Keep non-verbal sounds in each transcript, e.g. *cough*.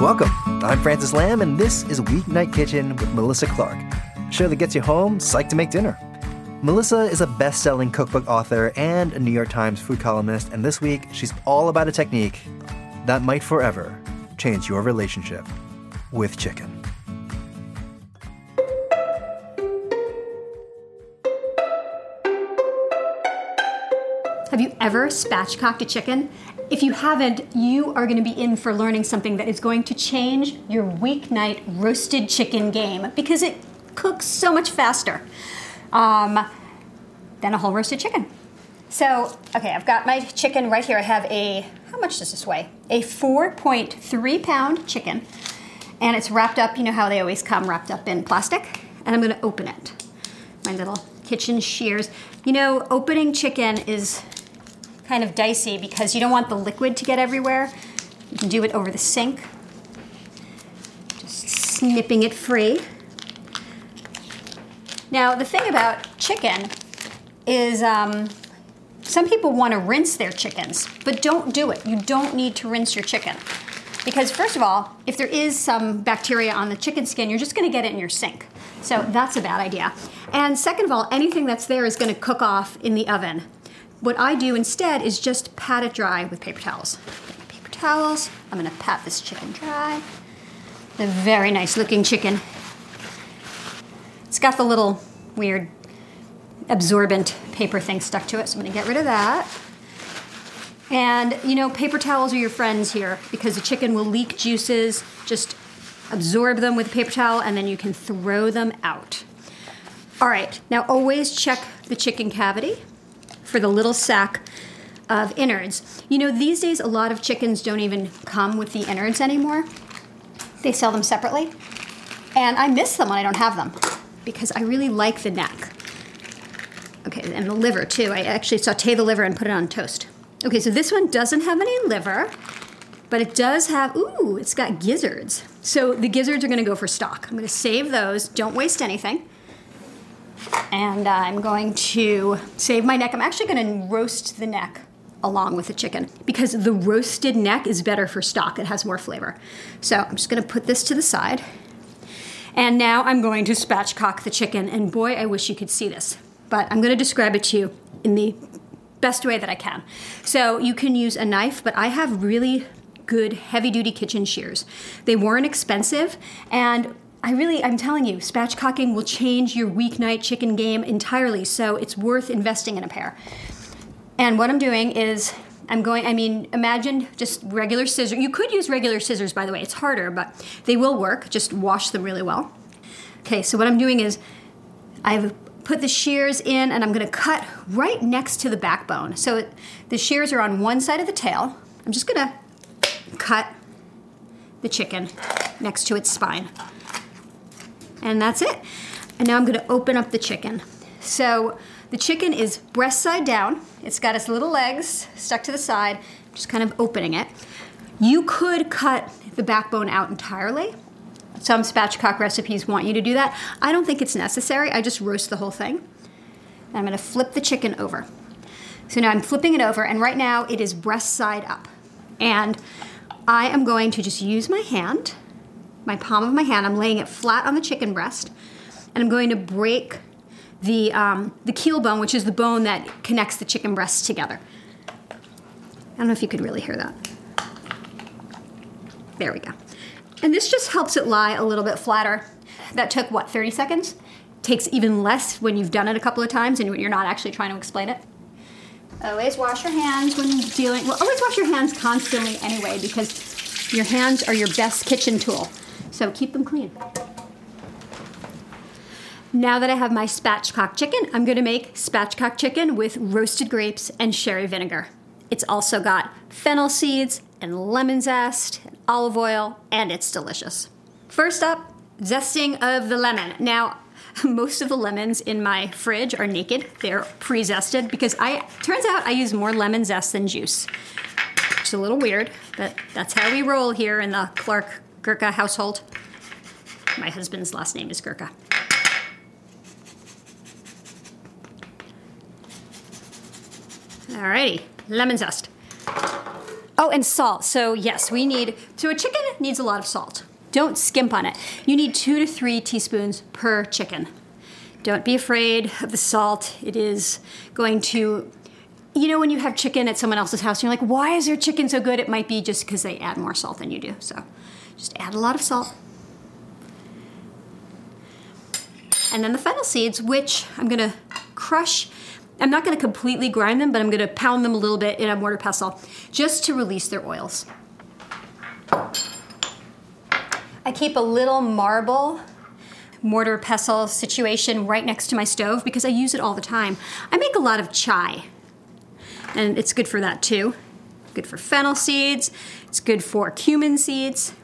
Welcome. I'm Francis Lam, and this is Weeknight Kitchen with Melissa Clark, a show that gets you home psyched to make dinner. Melissa is a best selling cookbook author and a New York Times food columnist, and this week she's all about a technique that might forever change your relationship with chicken. Have you ever spatchcocked a chicken? If you haven't, you are going to be in for learning something that is going to change your weeknight roasted chicken game because it cooks so much faster um, than a whole roasted chicken. So, okay, I've got my chicken right here. I have a, how much does this weigh? A 4.3 pound chicken. And it's wrapped up, you know how they always come wrapped up in plastic? And I'm gonna open it. My little kitchen shears. You know, opening chicken is kind of dicey because you don't want the liquid to get everywhere. You can do it over the sink. Just snipping it free. Now, the thing about chicken is um, some people want to rinse their chickens, but don't do it. You don't need to rinse your chicken. Because, first of all, if there is some bacteria on the chicken skin, you're just going to get it in your sink. So that's a bad idea. And second of all, anything that's there is going to cook off in the oven. What I do instead is just pat it dry with paper towels. Paper towels. I'm going to pat this chicken dry. A very nice looking chicken. It's got the little weird absorbent paper thing stuck to it, so I'm going to get rid of that. And you know, paper towels are your friends here because the chicken will leak juices. Just absorb them with a paper towel and then you can throw them out. All right, now always check the chicken cavity for the little sack of innards. You know, these days a lot of chickens don't even come with the innards anymore, they sell them separately. And I miss them when I don't have them because I really like the neck. Okay, and the liver too. I actually saute the liver and put it on toast. Okay, so this one doesn't have any liver, but it does have, ooh, it's got gizzards. So the gizzards are gonna go for stock. I'm gonna save those, don't waste anything. And uh, I'm going to save my neck. I'm actually gonna roast the neck along with the chicken because the roasted neck is better for stock. It has more flavor. So I'm just gonna put this to the side. And now I'm going to spatchcock the chicken. And boy, I wish you could see this. But I'm going to describe it to you in the best way that I can. So you can use a knife, but I have really good heavy duty kitchen shears. They weren't expensive and I really, I'm telling you, spatchcocking will change your weeknight chicken game entirely. So it's worth investing in a pair. And what I'm doing is I'm going, I mean, imagine just regular scissors. You could use regular scissors, by the way. It's harder, but they will work. Just wash them really well. Okay, so what I'm doing is I've put the shears in and I'm gonna cut right next to the backbone. So the shears are on one side of the tail. I'm just gonna cut the chicken next to its spine. And that's it. And now I'm gonna open up the chicken. So the chicken is breast side down. It's got its little legs stuck to the side, just kind of opening it. You could cut the backbone out entirely. Some spatchcock recipes want you to do that. I don't think it's necessary. I just roast the whole thing. And I'm gonna flip the chicken over. So now I'm flipping it over, and right now it is breast side up. And I am going to just use my hand, my palm of my hand, I'm laying it flat on the chicken breast, and I'm going to break the, um, the keel bone, which is the bone that connects the chicken breasts together. I don't know if you could really hear that. There we go. And this just helps it lie a little bit flatter. That took, what, 30 seconds? Takes even less when you've done it a couple of times and you're not actually trying to explain it. Always wash your hands when dealing, well, always wash your hands constantly anyway because your hands are your best kitchen tool. So keep them clean. Now that I have my spatchcock chicken, I'm gonna make spatchcock chicken with roasted grapes and sherry vinegar. It's also got fennel seeds and lemon zest, and olive oil, and it's delicious. First up, zesting of the lemon. Now, *laughs* most of the lemons in my fridge are naked. They're pre-zested because I turns out I use more lemon zest than juice. It's a little weird, but that's how we roll here in the Clark Gercke household. My husband's last name is Gercke. Alrighty, lemon zest. Oh, and salt. So yes, we need. So a chicken needs a lot of salt. Don't skimp on it. You need two to three teaspoons per chicken. Don't be afraid of the salt. It is going to, you know, when you have chicken at someone else's house, you're like, why is their chicken so good? It might be just because they add more salt than you do. So just add a lot of salt. And then the fennel seeds, which I'm gonna crush. I'm not gonna completely grind them, but I'm gonna pound them a little bit in a mortar pestle just to release their oils. I keep a little marble mortar pestle situation right next to my stove because I use it all the time. I make a lot of chai, and it's good for that too. Good for fennel seeds, it's good for cumin seeds.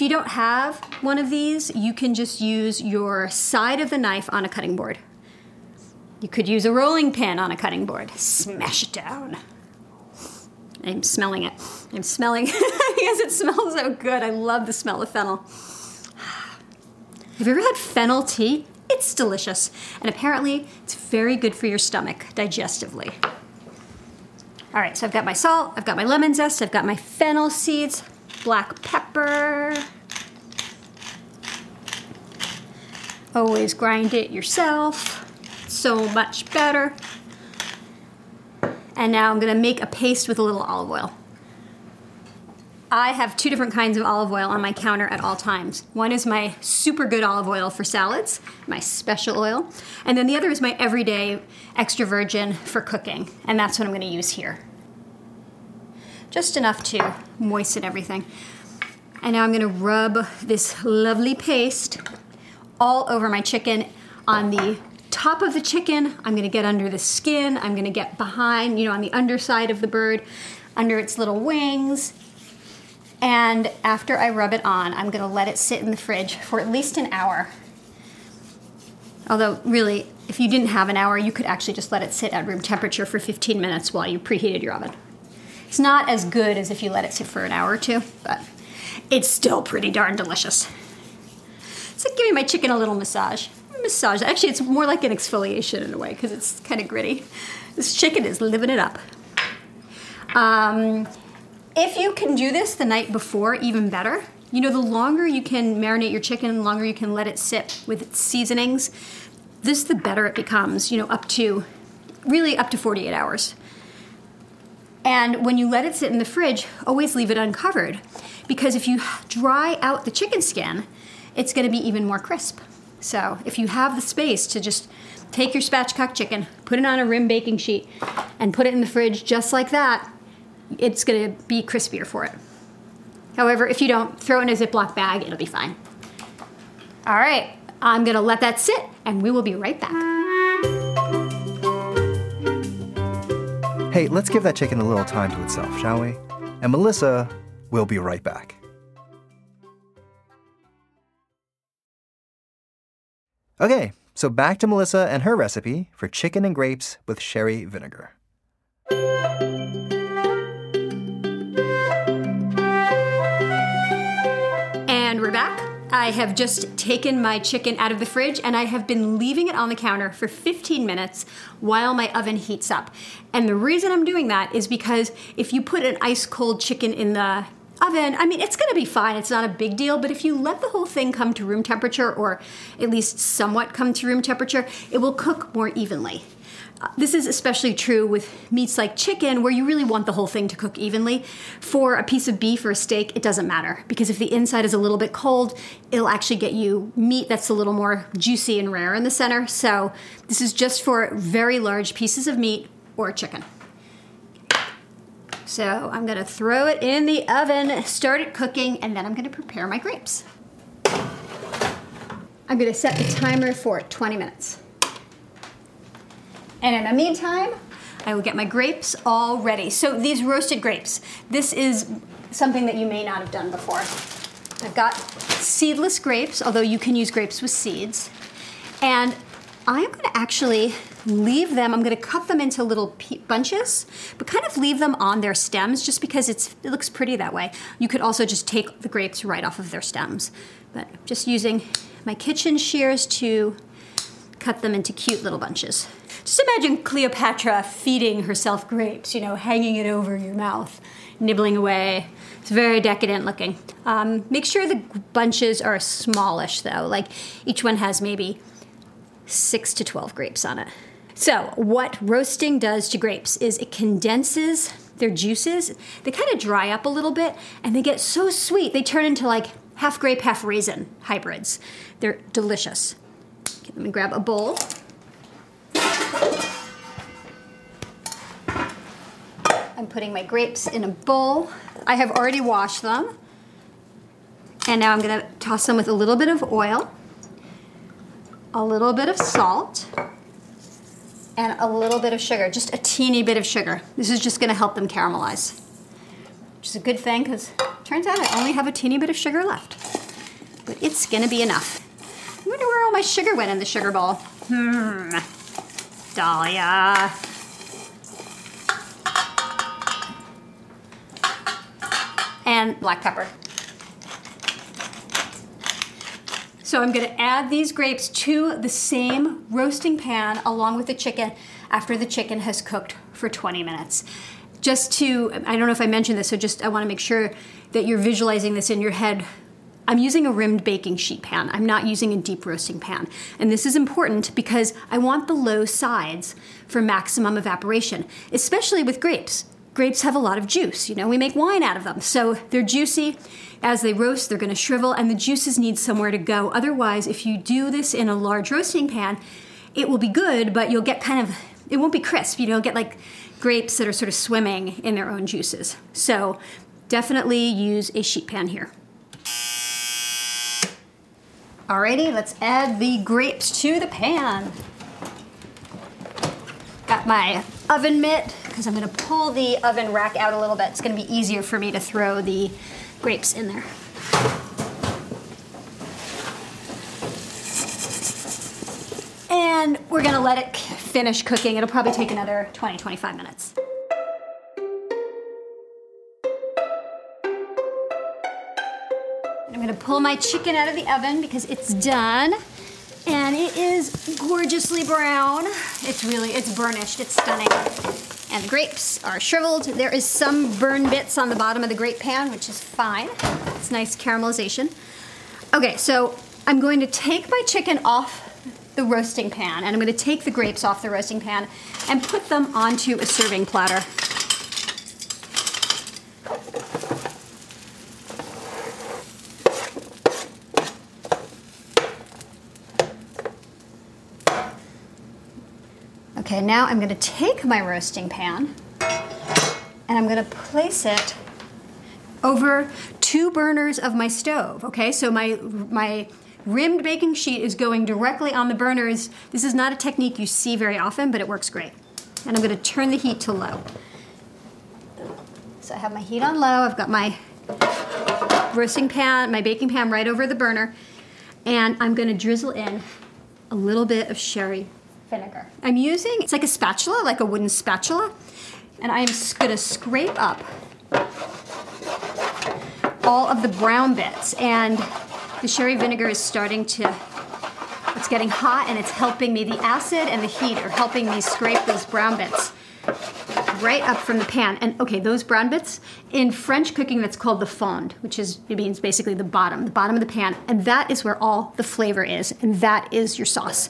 If you don't have one of these, you can just use your side of the knife on a cutting board. You could use a rolling pin on a cutting board. Smash it down. I'm smelling it. I'm smelling *laughs* because it smells so good. I love the smell of fennel. Have you ever had fennel tea? It's delicious. And apparently, it's very good for your stomach digestively. All right, so I've got my salt, I've got my lemon zest, I've got my fennel seeds, black pepper. Always grind it yourself. So much better. And now I'm gonna make a paste with a little olive oil. I have two different kinds of olive oil on my counter at all times. One is my super good olive oil for salads, my special oil, and then the other is my everyday extra virgin for cooking, and that's what I'm going to use here. Just enough to moisten everything. And now I'm to rub this lovely paste all over my chicken on the top of the chicken. I'm to get under the skin. I'm to get behind, you know, on the underside of the bird, under its little wings. And after I rub it on, I'm to let it sit in the fridge for at least an hour. Although, really, if you didn't have an hour, you could actually just let it sit at room temperature for 15 minutes while you preheated your oven. It's not as good as if you let it sit for an hour or two, but it's still pretty darn delicious. It's like giving my chicken a little massage. Massage. Actually, it's more like an exfoliation in a way because it's kind of gritty. This chicken is living it up. Um, if you can do this the night before, even better. You know, the longer you can marinate your chicken, the longer you can let it sit with its seasonings, this the better it becomes, you know, up to really up to 48 hours. And when you let it sit in the fridge, always leave it uncovered because if you dry out the chicken skin, it's going to be even more crisp. So, if you have the space to just take your spatchcock chicken, put it on a rim baking sheet, and put it in the fridge just like that, it's going to be crispier for it. However, if you don't, throw it in a Ziploc bag, it'll be fine. All right, I'm going to let that sit, and we will be right back. Hey, let's give that chicken a little time to itself, shall we? And Melissa will be right back. Okay, so back to Melissa and her recipe for chicken and grapes with sherry vinegar. And we're back. I have just taken my chicken out of the fridge and I have been leaving it on the counter for 15 minutes while my oven heats up. And the reason I'm doing that is because if you put an ice cold chicken in the oven, I mean, it's to be fine. It's not a big deal. But if you let the whole thing come to room temperature, or at least somewhat come to room temperature, it will cook more evenly. This is especially true with meats like chicken, where you really want the whole thing to cook evenly. For a piece of beef or a steak, it doesn't matter because if the inside is a little bit cold, it'll actually get you meat that's a little more juicy and rare in the center. So, this is just for very large pieces of meat or chicken. So I'm gonna throw it in the oven, start it cooking, and then I'm gonna prepare my grapes. I'm gonna set the timer for 20 minutes. And in the meantime, I will get my grapes all ready. So these roasted grapes, this is something that you may not have done before. I've got seedless grapes, although you can use grapes with seeds. And I am gonna actually leave them, I'm gonna cut them into little bunches, but kind of leave them on their stems just because it's, it looks pretty that way. You could also just take the grapes right off of their stems. But just using my kitchen shears to cut them into cute little bunches. Just imagine Cleopatra feeding herself grapes, you know, hanging it over your mouth, nibbling away. It's very decadent looking. Um, make sure the bunches are smallish though, like each one has maybe six to 12 grapes on it. So, what roasting does to grapes is it condenses their juices. They kind of dry up a little bit and they get so sweet. They turn into like half grape, half raisin hybrids. They're delicious. Okay, let me grab a bowl. I'm putting my grapes in a bowl. I have already washed them. And now I'm going to toss them with a little bit of oil, a little bit of salt, and a little bit of sugar, just a teeny bit of sugar. This is just going to help them caramelize, which is a good thing because turns out I only have a teeny bit of sugar left. But it's going to be enough. I wonder where all my sugar went in the sugar bowl. Hmm. Dahlia. And black pepper. So I'm going to add these grapes to the same roasting pan along with the chicken after the chicken has cooked for 20 minutes. Just to, I don't know if I mentioned this, so just I want to make sure that you're visualizing this in your head. I'm using a rimmed baking sheet pan. I'm not using a deep roasting pan. And this is important because I want the low sides for maximum evaporation, especially with grapes grapes have a lot of juice. You know, we make wine out of them. So they're juicy. As they roast, they're going to shrivel, and the juices need somewhere to go. Otherwise, if you do this in a large roasting pan, it will be good, but you'll get kind of, it won't be crisp. You know, get like grapes that are sort of swimming in their own juices. So definitely use a sheet pan here. Alrighty, let's add the grapes to the pan. Got my oven mitt because I'm going to pull the oven rack out a little bit. It's going to be easier for me to throw the grapes in there. And we're going to let it finish cooking. It'll probably take another 20 25 minutes. I'm going to pull my chicken out of the oven because it's done and it is gorgeously brown. It's really, it's burnished, it's stunning. And the grapes are shriveled. There is some burn bits on the bottom of the grape pan, which is fine. It's nice caramelization. Okay, so I'm going to take my chicken off the roasting pan and I'm going to take the grapes off the roasting pan and put them onto a serving platter. Okay, now I'm going to take my roasting pan and I'm going to place it over two burners of my stove. Okay, so my my rimmed baking sheet is going directly on the burners. This is not a technique you see very often, but it works great. And I'm going to turn the heat to low. So I have my heat on low. I've got my roasting pan, my baking pan right over the burner, and I'm going to drizzle in a little bit of sherry vinegar. I'm using, it's like a spatula, like a wooden spatula, and I'm gonna scrape up all of the brown bits. And the sherry vinegar is starting to, it's getting hot and it's helping me. The acid and the heat are helping me scrape those brown bits right up from the pan. And okay, those brown bits in French cooking, that's called the fond, which is it means basically the bottom, the bottom of the pan, and that is where all the flavor is, and that is your sauce.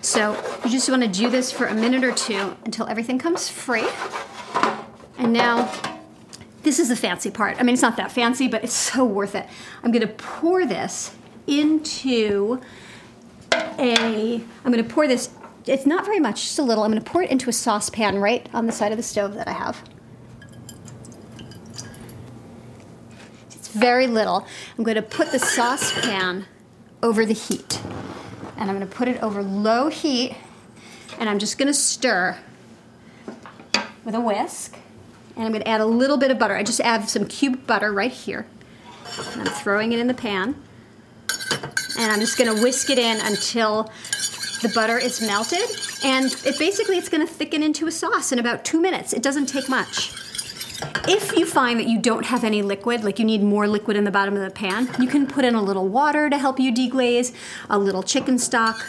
So you just want to do this for a minute or two until everything comes free. And now. This is the fancy part. I mean, it's not that fancy, but it's so worth it. I'm gonna pour this into a, I'm gonna pour this it's not very much, just a little. I'm going to pour it into a saucepan right on the side of the stove that I have. It's very little. I'm going to put the saucepan over the heat. And I'm going to put it over low heat. And I'm just going to stir with a whisk. And I'm going to add a little bit of butter. I just add some cubed butter right here. And I'm throwing it in the pan. And I'm just going to whisk it in until the butter is melted, and it basically it's going to thicken into a sauce in about two minutes. It doesn't take much. If you find that you don't have any liquid, like you need more liquid in the bottom of the pan, you can put in a little water to help you deglaze, a little chicken stock.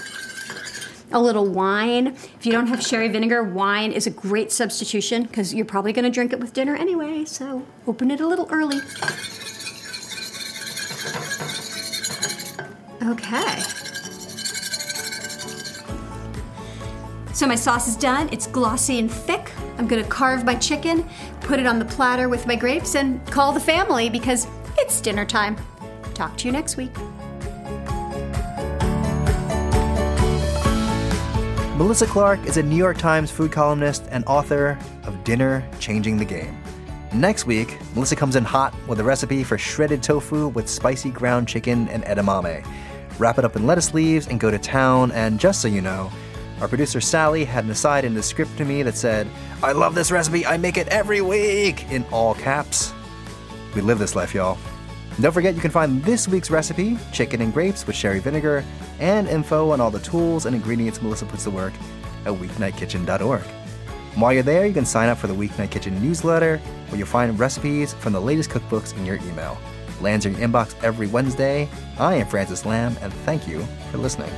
a little wine. If you don't have sherry vinegar, wine is a great substitution because you're probably going to drink it with dinner anyway. So open it a little early. Okay. So my sauce is done. It's glossy and thick. I'm gonna carve my chicken, put it on the platter with my grapes, and call the family because it's dinner time. Talk to you next week. Melissa Clark is a New York Times food columnist and author of Dinner Changing the Game. Next week, Melissa comes in hot with a recipe for shredded tofu with spicy ground chicken and edamame. Wrap it up in lettuce leaves and go to town, and just so you know, our producer Sally had an aside in the script to me that said, I love this recipe, I make it every week, in all caps. We live this life, y'all. Don't forget you can find this week's recipe, chicken and grapes with sherry vinegar, and info on all the tools and ingredients Melissa puts to work at weeknightkitchen.org. While you're there, you can sign up for the Weeknight Kitchen newsletter, where you'll find recipes from the latest cookbooks in your email. Lands in your inbox every Wednesday. I am Francis Lam, and thank you for listening.